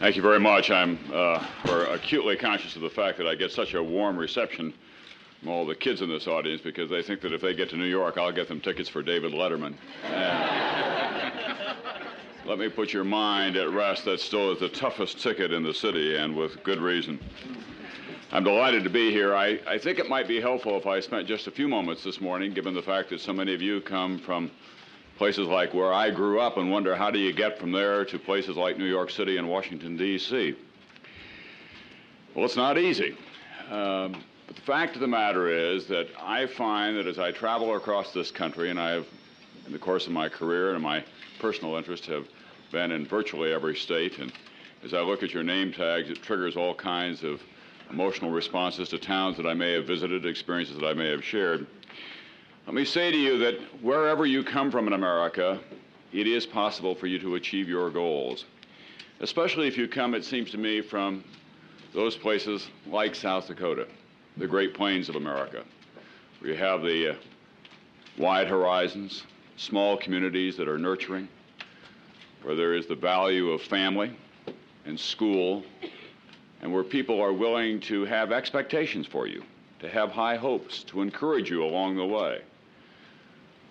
Thank you very much. I'm uh, acutely conscious of the fact that I get such a warm reception from all the kids in this audience because they think that if they get to New York, I'll get them tickets for David Letterman. let me put your mind at rest. That still is the toughest ticket in the city, and with good reason. I'm delighted to be here. I, I think it might be helpful if I spent just a few moments this morning, given the fact that so many of you come from places like where I grew up and wonder how do you get from there to places like New York City and Washington, D.C. Well, it's not easy. Um, but the fact of the matter is that I find that as I travel across this country, and I have, in the course of my career and my personal interest, have been in virtually every state, and as I look at your name tags, it triggers all kinds of emotional responses to towns that I may have visited, experiences that I may have shared. Let me say to you that wherever you come from in America, it is possible for you to achieve your goals. Especially if you come, it seems to me, from those places like South Dakota, the Great Plains of America, where you have the uh, wide horizons, small communities that are nurturing, where there is the value of family and school, and where people are willing to have expectations for you, to have high hopes, to encourage you along the way.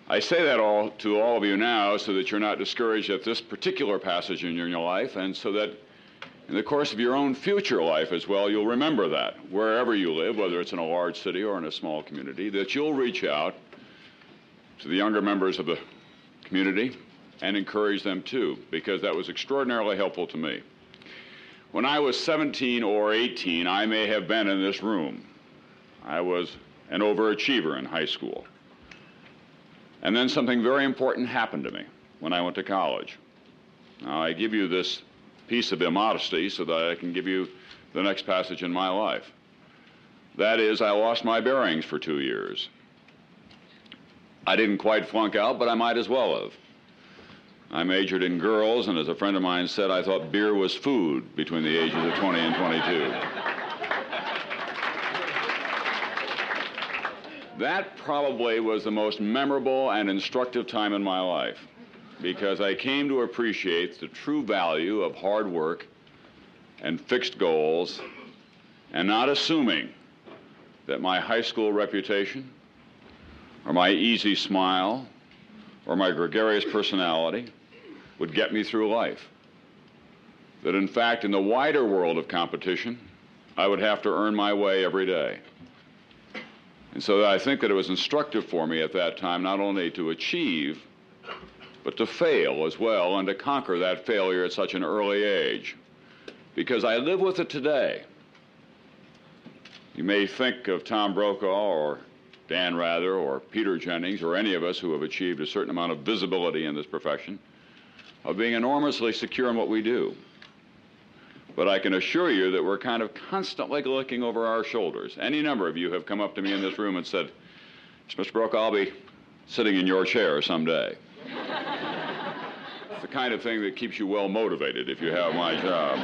I say that all to all of you now so that you're not discouraged at this particular passage in your life, and so that in the course of your own future life as well, you'll remember that wherever you live, whether it's in a large city or in a small community, that you'll reach out to the younger members of the community and encourage them too, because that was extraordinarily helpful to me. When I was 17 or 18, I may have been in this room. I was an overachiever in high school. And then something very important happened to me when I went to college. Now, I give you this piece of immodesty so that I can give you the next passage in my life. That is, I lost my bearings for two years. I didn't quite flunk out, but I might as well have. I majored in girls, and as a friend of mine said, I thought beer was food between the ages of 20 and 22. That probably was the most memorable and instructive time in my life because I came to appreciate the true value of hard work and fixed goals and not assuming that my high school reputation or my easy smile or my gregarious personality would get me through life. That in fact, in the wider world of competition, I would have to earn my way every day. And so I think that it was instructive for me at that time not only to achieve, but to fail as well and to conquer that failure at such an early age. Because I live with it today. You may think of Tom Brokaw or Dan Rather or Peter Jennings or any of us who have achieved a certain amount of visibility in this profession of being enormously secure in what we do. But I can assure you that we're kind of constantly looking over our shoulders. Any number of you have come up to me in this room and said, Mr. Brokaw, I'll be sitting in your chair someday. it's the kind of thing that keeps you well motivated if you have my job.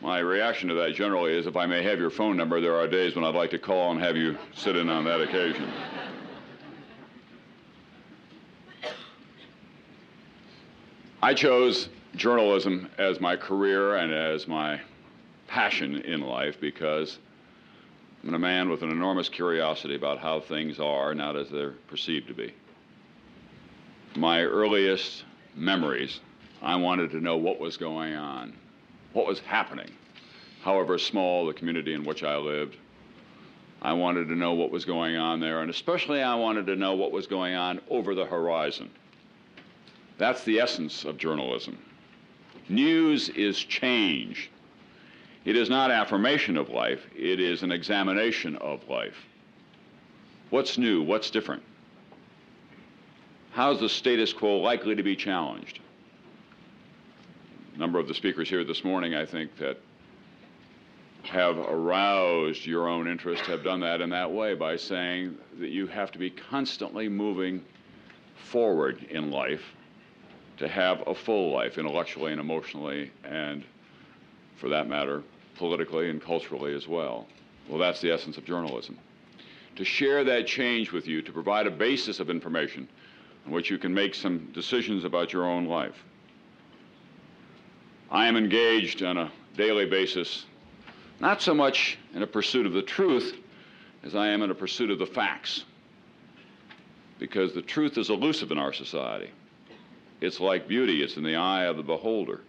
My reaction to that generally is if I may have your phone number, there are days when I'd like to call and have you sit in on that occasion. I chose journalism as my career and as my passion in life because I'm a man with an enormous curiosity about how things are, not as they're perceived to be. My earliest memories, I wanted to know what was going on, what was happening, however small the community in which I lived. I wanted to know what was going on there, and especially I wanted to know what was going on over the horizon. That's the essence of journalism. News is change. It is not affirmation of life, it is an examination of life. What's new? What's different? How's the status quo likely to be challenged? A number of the speakers here this morning, I think, that have aroused your own interest have done that in that way by saying that you have to be constantly moving forward in life to have a full life, intellectually and emotionally, and for that matter, politically and culturally as well. Well, that's the essence of journalism. To share that change with you, to provide a basis of information on which you can make some decisions about your own life. I am engaged on a daily basis, not so much in a pursuit of the truth as I am in a pursuit of the facts. Because the truth is elusive in our society. It's like beauty, it's in the eye of the beholder.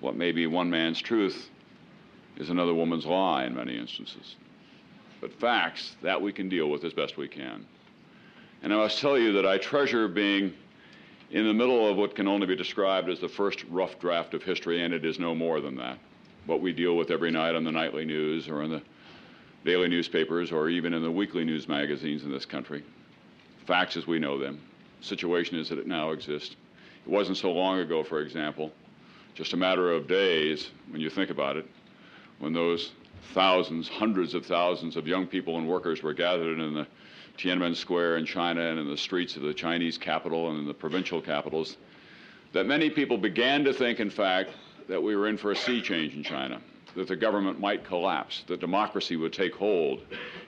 What may be one man's truth is another woman's lie in many instances. But facts, that we can deal with as best we can. And I must tell you that I treasure being in the middle of what can only be described as the first rough draft of history, and it is no more than that. What we deal with every night on the nightly news or in the daily newspapers or even in the weekly news magazines in this country. Facts as we know them. Situation is that it now exists. It wasn't so long ago, for example, just a matter of days, when you think about it, when those thousands, hundreds of thousands of young people and workers were gathered in the Tiananmen Square in China and in the streets of the Chinese capital and in the provincial capitals, that many people began to think, in fact, that we were in for a sea change in China, that the government might collapse, that democracy would take hold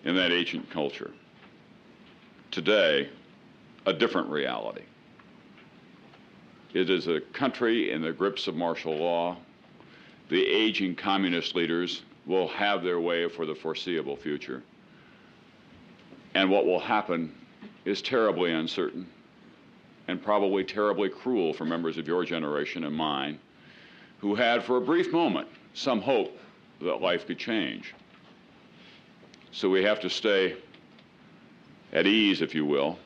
in that ancient culture. Today, a different reality. It is a country in the grips of martial law. The aging communist leaders will have their way for the foreseeable future. And what will happen is terribly uncertain and probably terribly cruel for members of your generation and mine who had, for a brief moment, some hope that life could change. So we have to stay at ease, if you will,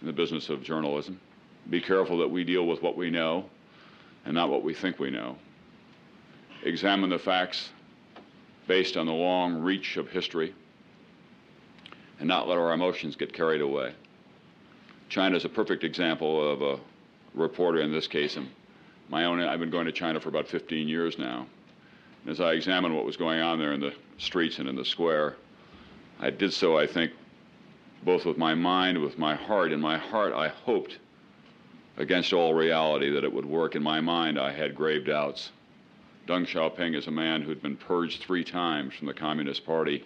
in the business of journalism. Be careful that we deal with what we know and not what we think we know. Examine the facts based on the long reach of history and not let our emotions get carried away. China is a perfect example of a reporter in this case. And my own, I've been going to China for about 15 years now. And as I examined what was going on there in the streets and in the square, I did so, I think, both with my mind, and with my heart. In my heart, I hoped against all reality that it would work. In my mind, I had grave doubts. Deng Xiaoping is a man who'd been purged three times from the Communist Party.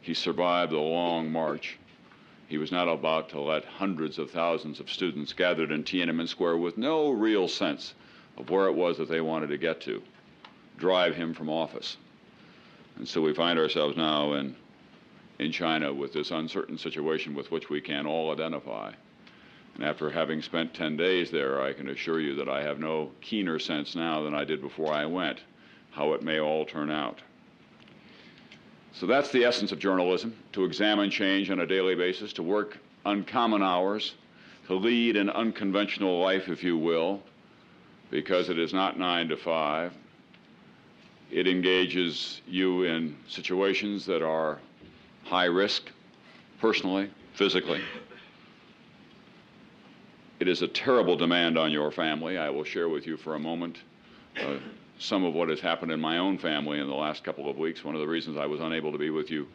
He survived the long march. He was not about to let hundreds of thousands of students gathered in Tiananmen Square with no real sense of where it was that they wanted to get to drive him from office. And so we find ourselves now in, in China with this uncertain situation with which we can all identify. And after having spent 10 days there, I can assure you that I have no keener sense now than I did before I went how it may all turn out. So that's the essence of journalism to examine change on a daily basis, to work uncommon hours, to lead an unconventional life, if you will, because it is not nine to five. It engages you in situations that are high risk, personally, physically. It is a terrible demand on your family. I will share with you for a moment uh, some of what has happened in my own family in the last couple of weeks. One of the reasons I was unable to be with you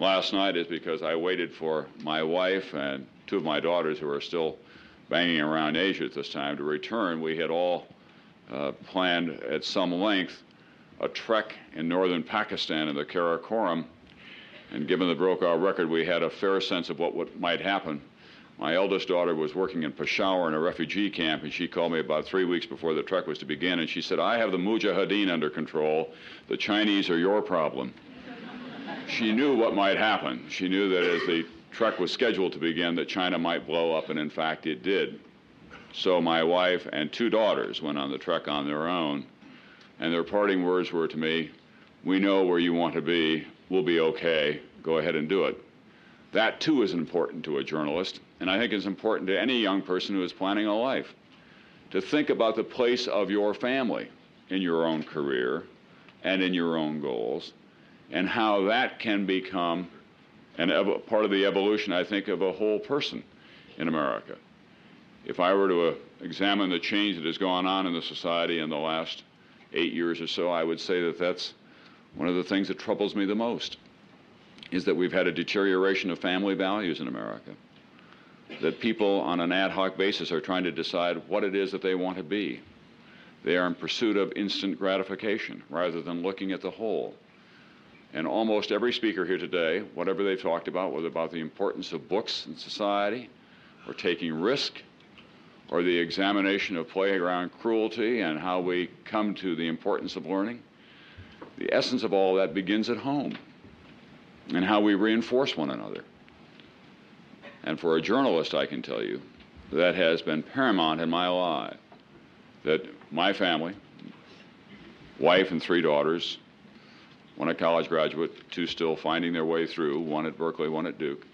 last night is because I waited for my wife and two of my daughters who are still banging around Asia at this time to return. We had all uh, planned at some length a trek in northern Pakistan in the Karakoram. And given the Brokaw record, we had a fair sense of what, what might happen. My eldest daughter was working in Peshawar in a refugee camp, and she called me about three weeks before the trek was to begin, and she said, I have the Mujahideen under control. The Chinese are your problem. she knew what might happen. She knew that as the trek was scheduled to begin, that China might blow up, and in fact it did. So my wife and two daughters went on the trek on their own, and their parting words were to me, We know where you want to be. We'll be okay. Go ahead and do it. That too is important to a journalist, and I think it's important to any young person who is planning a life to think about the place of your family in your own career and in your own goals, and how that can become an ev- part of the evolution, I think, of a whole person in America. If I were to uh, examine the change that has gone on in the society in the last eight years or so, I would say that that's one of the things that troubles me the most is that we've had a deterioration of family values in America. That people on an ad hoc basis are trying to decide what it is that they want to be. They are in pursuit of instant gratification rather than looking at the whole. And almost every speaker here today, whatever they've talked about, whether about the importance of books in society or taking risk or the examination of playground cruelty and how we come to the importance of learning. The essence of all that begins at home and how we reinforce one another. And for a journalist, I can tell you, that has been paramount in my life. That my family, wife and three daughters, one a college graduate, two still finding their way through, one at Berkeley, one at Duke,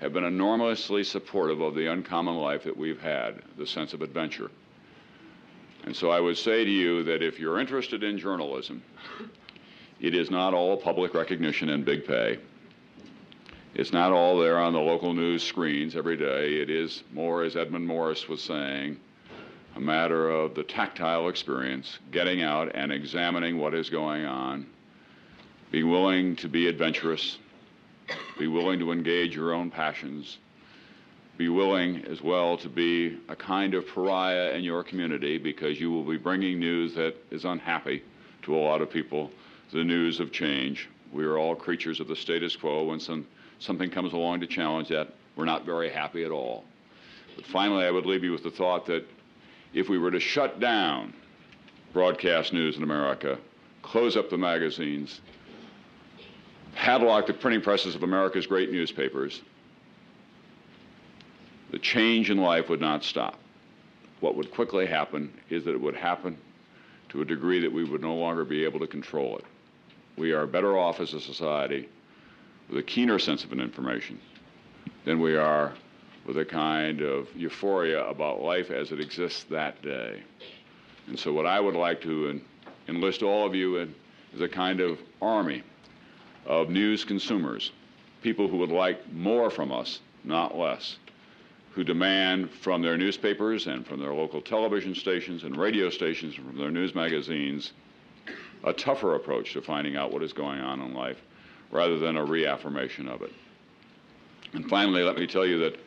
have been enormously supportive of the uncommon life that we've had, the sense of adventure. And so I would say to you that if you're interested in journalism, it is not all public recognition and big pay. It's not all there on the local news screens every day. It is more, as Edmund Morris was saying, a matter of the tactile experience, getting out and examining what is going on, be willing to be adventurous, be willing to engage your own passions, be willing as well to be a kind of pariah in your community because you will be bringing news that is unhappy to a lot of people, the news of change. We are all creatures of the status quo. When some, something comes along to challenge that, we're not very happy at all. But finally, I would leave you with the thought that if we were to shut down broadcast news in America, close up the magazines, padlock the printing presses of America's great newspapers, the change in life would not stop. What would quickly happen is that it would happen to a degree that we would no longer be able to control it. We are better off as a society with a keener sense of an information than we are with a kind of euphoria about life as it exists that day. And so, what I would like to en- enlist all of you in is a kind of army of news consumers, people who would like more from us, not less, who demand from their newspapers and from their local television stations and radio stations and from their news magazines a tougher approach to finding out what is going on in life rather than a reaffirmation of it. And finally, let me tell you that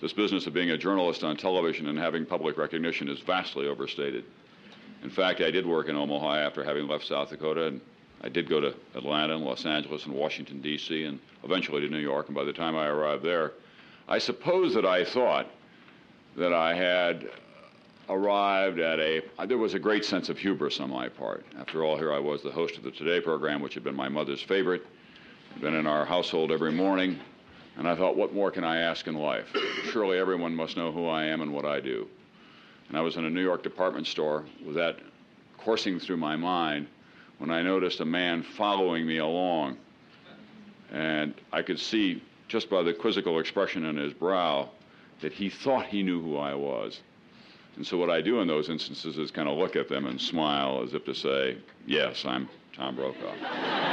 this business of being a journalist on television and having public recognition is vastly overstated. In fact, I did work in Omaha after having left South Dakota, and I did go to Atlanta and Los Angeles and Washington, D.C., and eventually to New York. And by the time I arrived there, I suppose that I thought that I had arrived at a, there was a great sense of hubris on my part. After all, here I was, the host of the Today program, which had been my mother's favorite, had been in our household every morning. And I thought, what more can I ask in life? Surely everyone must know who I am and what I do. And I was in a New York department store with that coursing through my mind when I noticed a man following me along. And I could see just by the quizzical expression in his brow that he thought he knew who I was. And so what I do in those instances is kind of look at them and smile as if to say, yes, I'm Tom Brokaw.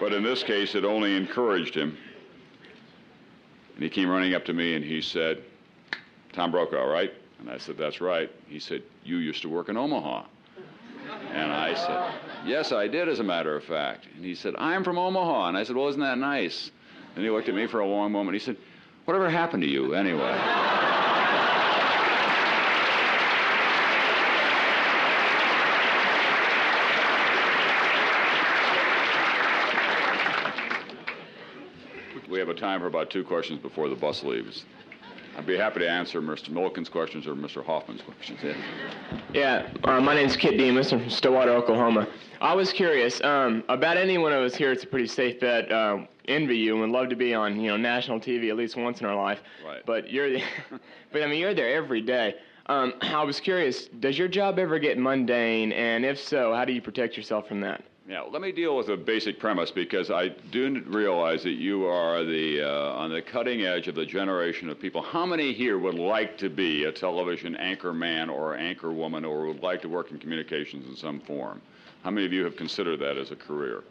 But in this case, it only encouraged him. And he came running up to me and he said, Tom Brokaw, right? And I said, that's right. He said, you used to work in Omaha. And I said, yes, I did, as a matter of fact. And he said, I'm from Omaha. And I said, well, isn't that nice? And he looked at me for a long moment. He said, whatever happened to you, anyway? We have time for about two questions before the bus leaves. I'd be happy to answer Mr. Milliken's questions or Mr. Hoffman's questions. Yeah, yeah uh, my name's Kit Demas. I'm from Stillwater, Oklahoma. I was curious um, about anyone of us here. It's a pretty safe bet. Uh, envy you and would love to be on you know national TV at least once in our life. Right. But you're, but I mean you're there every day. Um, I was curious. Does your job ever get mundane? And if so, how do you protect yourself from that? Yeah, let me deal with a basic premise because I do realize that you are the uh, on the cutting edge of the generation of people. How many here would like to be a television anchor man or anchor woman or would like to work in communications in some form? How many of you have considered that as a career?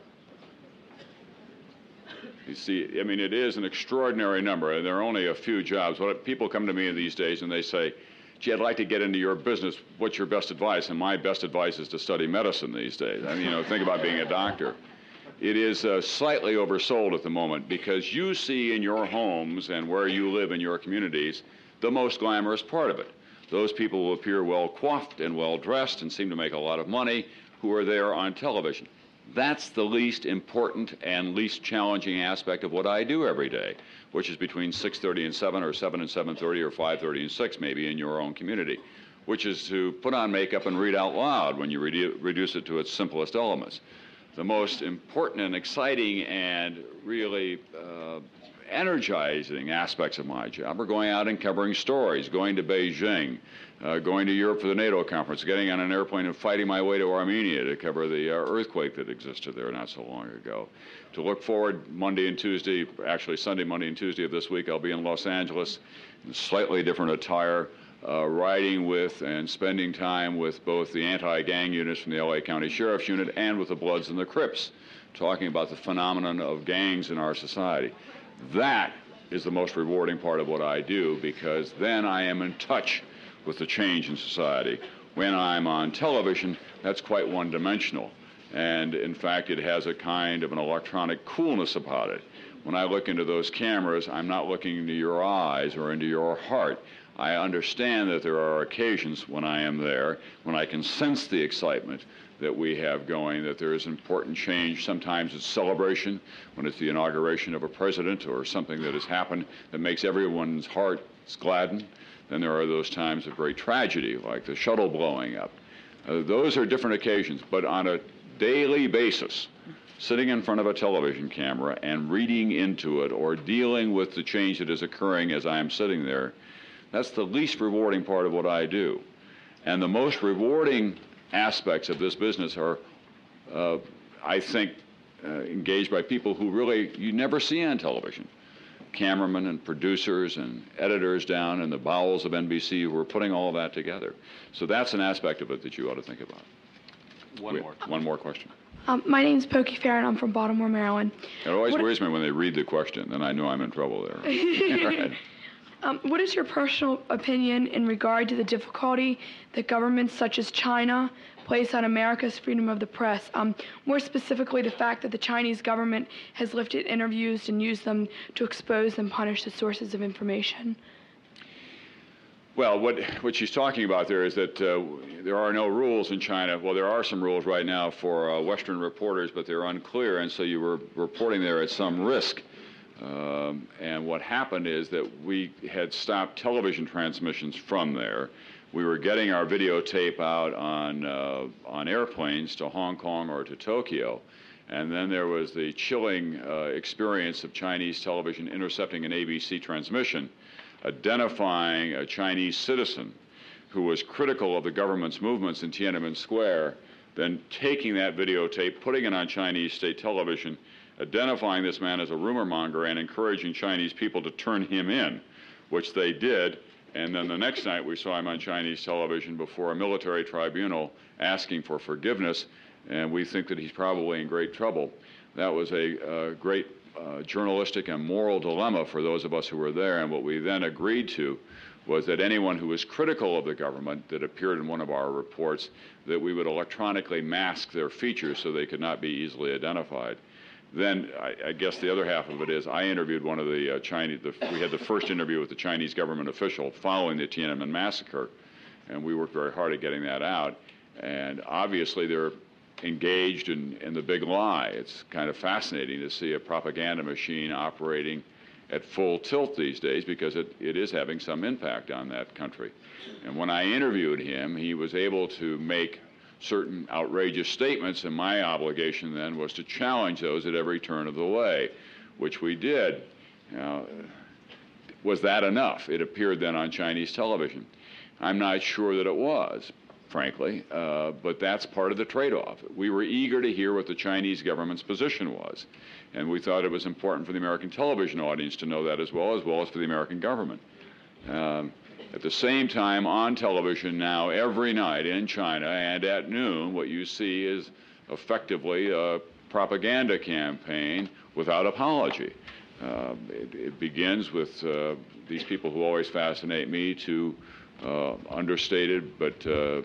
You see, I mean, it is an extraordinary number, and there are only a few jobs. What people come to me these days and they say, gee, I'd like to get into your business. What's your best advice? And my best advice is to study medicine these days. I mean, you know, think about being a doctor. It is uh, slightly oversold at the moment because you see in your homes and where you live in your communities the most glamorous part of it. Those people who appear well coiffed and well dressed and seem to make a lot of money who are there on television. That's the least important and least challenging aspect of what I do every day, which is between 6:30 and 7 or 7 and 7:30 or 5:30 and 6 maybe in your own community, which is to put on makeup and read out loud when you redu- reduce it to its simplest elements. The most important and exciting and really uh, energizing aspects of my job are going out and covering stories, going to Beijing, uh, going to Europe for the NATO conference, getting on an airplane and fighting my way to Armenia to cover the uh, earthquake that existed there not so long ago. To look forward, Monday and Tuesday, actually Sunday, Monday, and Tuesday of this week, I'll be in Los Angeles in slightly different attire. Uh, riding with and spending time with both the anti-gang units from the LA County Sheriff's Unit and with the Bloods and the Crips, talking about the phenomenon of gangs in our society. That is the most rewarding part of what I do because then I am in touch with the change in society. When I'm on television, that's quite one dimensional. And in fact, it has a kind of an electronic coolness about it. When I look into those cameras, I'm not looking into your eyes or into your heart. I understand that there are occasions when I am there, when I can sense the excitement that we have going, that there is important change. Sometimes it's celebration, when it's the inauguration of a president or something that has happened that makes everyone's hearts gladden. Then there are those times of great tragedy, like the shuttle blowing up. Uh, those are different occasions, but on a daily basis, sitting in front of a television camera and reading into it or dealing with the change that is occurring as I am sitting there, that's the least rewarding part of what I do. And the most rewarding aspects of this business are, uh, I think, uh, engaged by people who really you never see on television. Cameramen and producers and editors down in the bowels of NBC who are putting all that together. So that's an aspect of it that you ought to think about. One We- more. One more question. Um, my name's Pokey Fair, and I'm from Baltimore, Maryland. It always What- worries me when they read the question, then I know I'm in trouble there. Right. Um, what is your personal opinion in regard to the difficulty that governments such as China place on America's freedom of the press? Um, more specifically, the fact that the Chinese government has lifted interviews and used them to expose and punish the sources of information. Well, what, what she's talking about there is that uh, there are no rules in China. Well, there are some rules right now for uh, Western reporters, but they're unclear, and so you were reporting there at some risk. Um, and what happened is that we had stopped television transmissions from there. We were getting our videotape out on, uh, on airplanes to Hong Kong or to Tokyo. And then there was the chilling uh, experience of Chinese television intercepting an ABC transmission identifying a Chinese citizen who was critical of the government's movements in Tiananmen Square, then taking that videotape, putting it on Chinese state television, identifying this man as a rumor monger, and encouraging Chinese people to turn him in, which they did. And then the next night, we saw him on Chinese television before a military tribunal asking for forgiveness, and we think that he's probably in great trouble. That was a uh, great uh, journalistic and moral dilemma for those of us who were there, and what we then agreed to was that anyone who was critical of the government that appeared in one of our reports, that we would electronically mask their features so they could not be easily identified. Then I, I guess the other half of it is I interviewed one of the uh, Chinese. The, we had the first interview with the Chinese government official following the Tiananmen massacre, and we worked very hard at getting that out. And obviously, they're engaged in, in the big lie. It's kind of fascinating to see a propaganda machine operating at full tilt these days because it, it is having some impact on that country. And when I interviewed him, he was able to make certain outrageous statements, and my obligation then was to challenge those at every turn of the way, which we did. Now, was that enough? It appeared then on Chinese television. I'm not sure that it was, frankly, uh, but that's part of the trade off. We were eager to hear what the Chinese government's position was, and we thought it was important for the American television audience to know that as well, as well as for the American government. Um, at the same time, on television now, every night in China and at noon, what you see is effectively a propaganda campaign without apology. Uh, it, it, begins with uh, these people who always fascinate me to uh, understated but uh,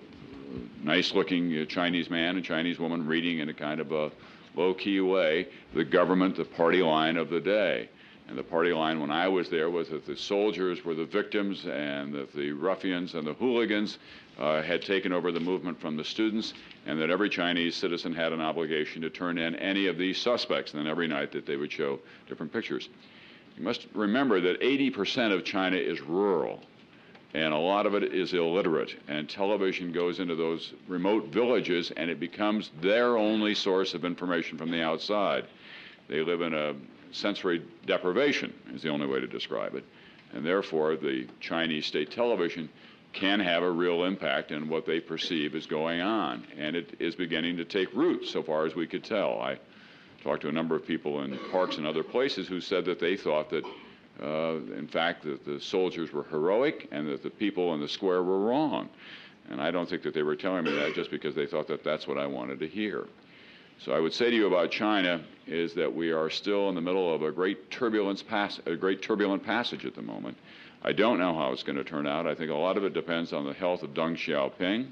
nice looking Chinese man and Chinese woman reading in a kind of a low key way the government, the party line of the day. And the party line when I was there was that the soldiers were the victims and that the ruffians and the hooligans uh, had taken over the movement from the students, and that every Chinese citizen had an obligation to turn in any of these suspects. And then every night that they would show different pictures. You must remember that 80% of China is rural, and a lot of it is illiterate. And television goes into those remote villages, and it becomes their only source of information from the outside. They live in a sensory deprivation, is the only way to describe it. And therefore, the Chinese state television can have a real impact on what they perceive is going on. And it is beginning to take root, so far as we could tell. I talked to a number of people in parks and other places who said that they thought that, uh, in fact, that the soldiers were heroic and that the people in the square were wrong. And I don't think that they were telling me that just because they thought that that's what I wanted to hear. So I would say to you about China is that we are still in the middle of a great turbulence pass- a great turbulent passage at the moment. I don't know how it's going to turn out. I think a lot of it depends on the health of Deng Xiaoping.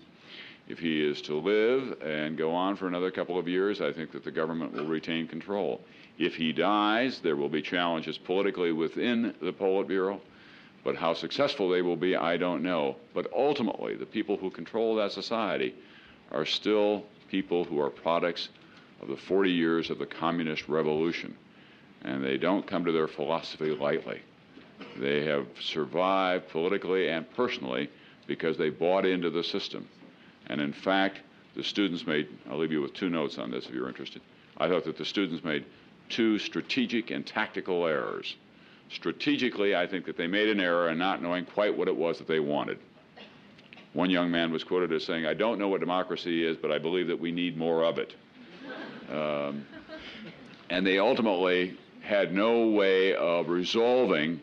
If he is to live and go on for another couple of years, I think that the government will retain control. If he dies, there will be challenges politically within the Politburo, but how successful they will be, I don't know. But ultimately, the people who control that society are still people who are products of the 40 years of the communist revolution. And they don't come to their philosophy lightly. They have survived politically and personally because they bought into the system. And in fact, the students made, I'll leave you with two notes on this if you're interested. I thought that the students made two strategic and tactical errors. Strategically, I think that they made an error in not knowing quite what it was that they wanted. One young man was quoted as saying, I don't know what democracy is, but I believe that we need more of it. Um, and they ultimately had no way of resolving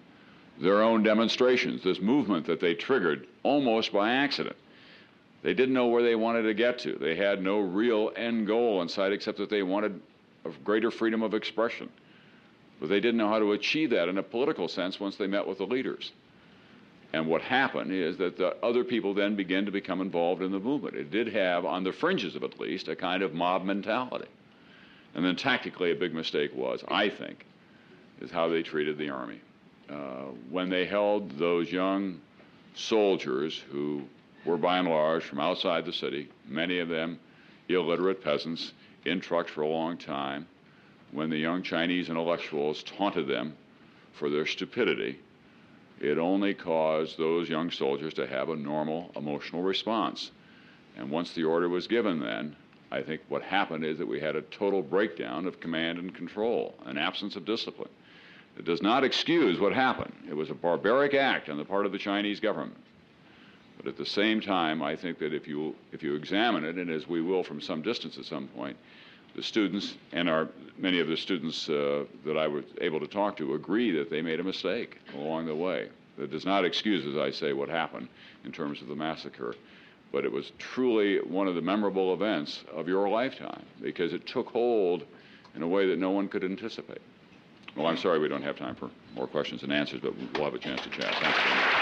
their own demonstrations, this movement that they triggered almost by accident. They didn't know where they wanted to get to. They had no real end goal in sight except that they wanted greater freedom of expression. But they didn't know how to achieve that in a political sense once they met with the leaders. And what happened is that the other people then began to become involved in the movement. It did have, on the fringes of at least, a kind of mob mentality. And then tactically, a big mistake was, I think, is how they treated the army. Uh, when they held those young soldiers who were by and large from outside the city, many of them illiterate peasants, in trucks for a long time, when the young Chinese intellectuals taunted them for their stupidity, it only caused those young soldiers to have a normal emotional response. And once the order was given, then, I think what happened is that we had a total breakdown of command and control, an absence of discipline. It does not excuse what happened. It was a barbaric act on the part of the Chinese government. But at the same time, I think that if you, if you examine it, and as we will from some distance at some point, the students and our, many of the students uh, that I was able to talk to agree that they made a mistake along the way. That does not excuse, as I say, what happened in terms of the massacre, but it was truly one of the memorable events of your lifetime because it took hold in a way that no one could anticipate. Well, I'm sorry we don't have time for more questions and answers, but we'll have a chance to chat.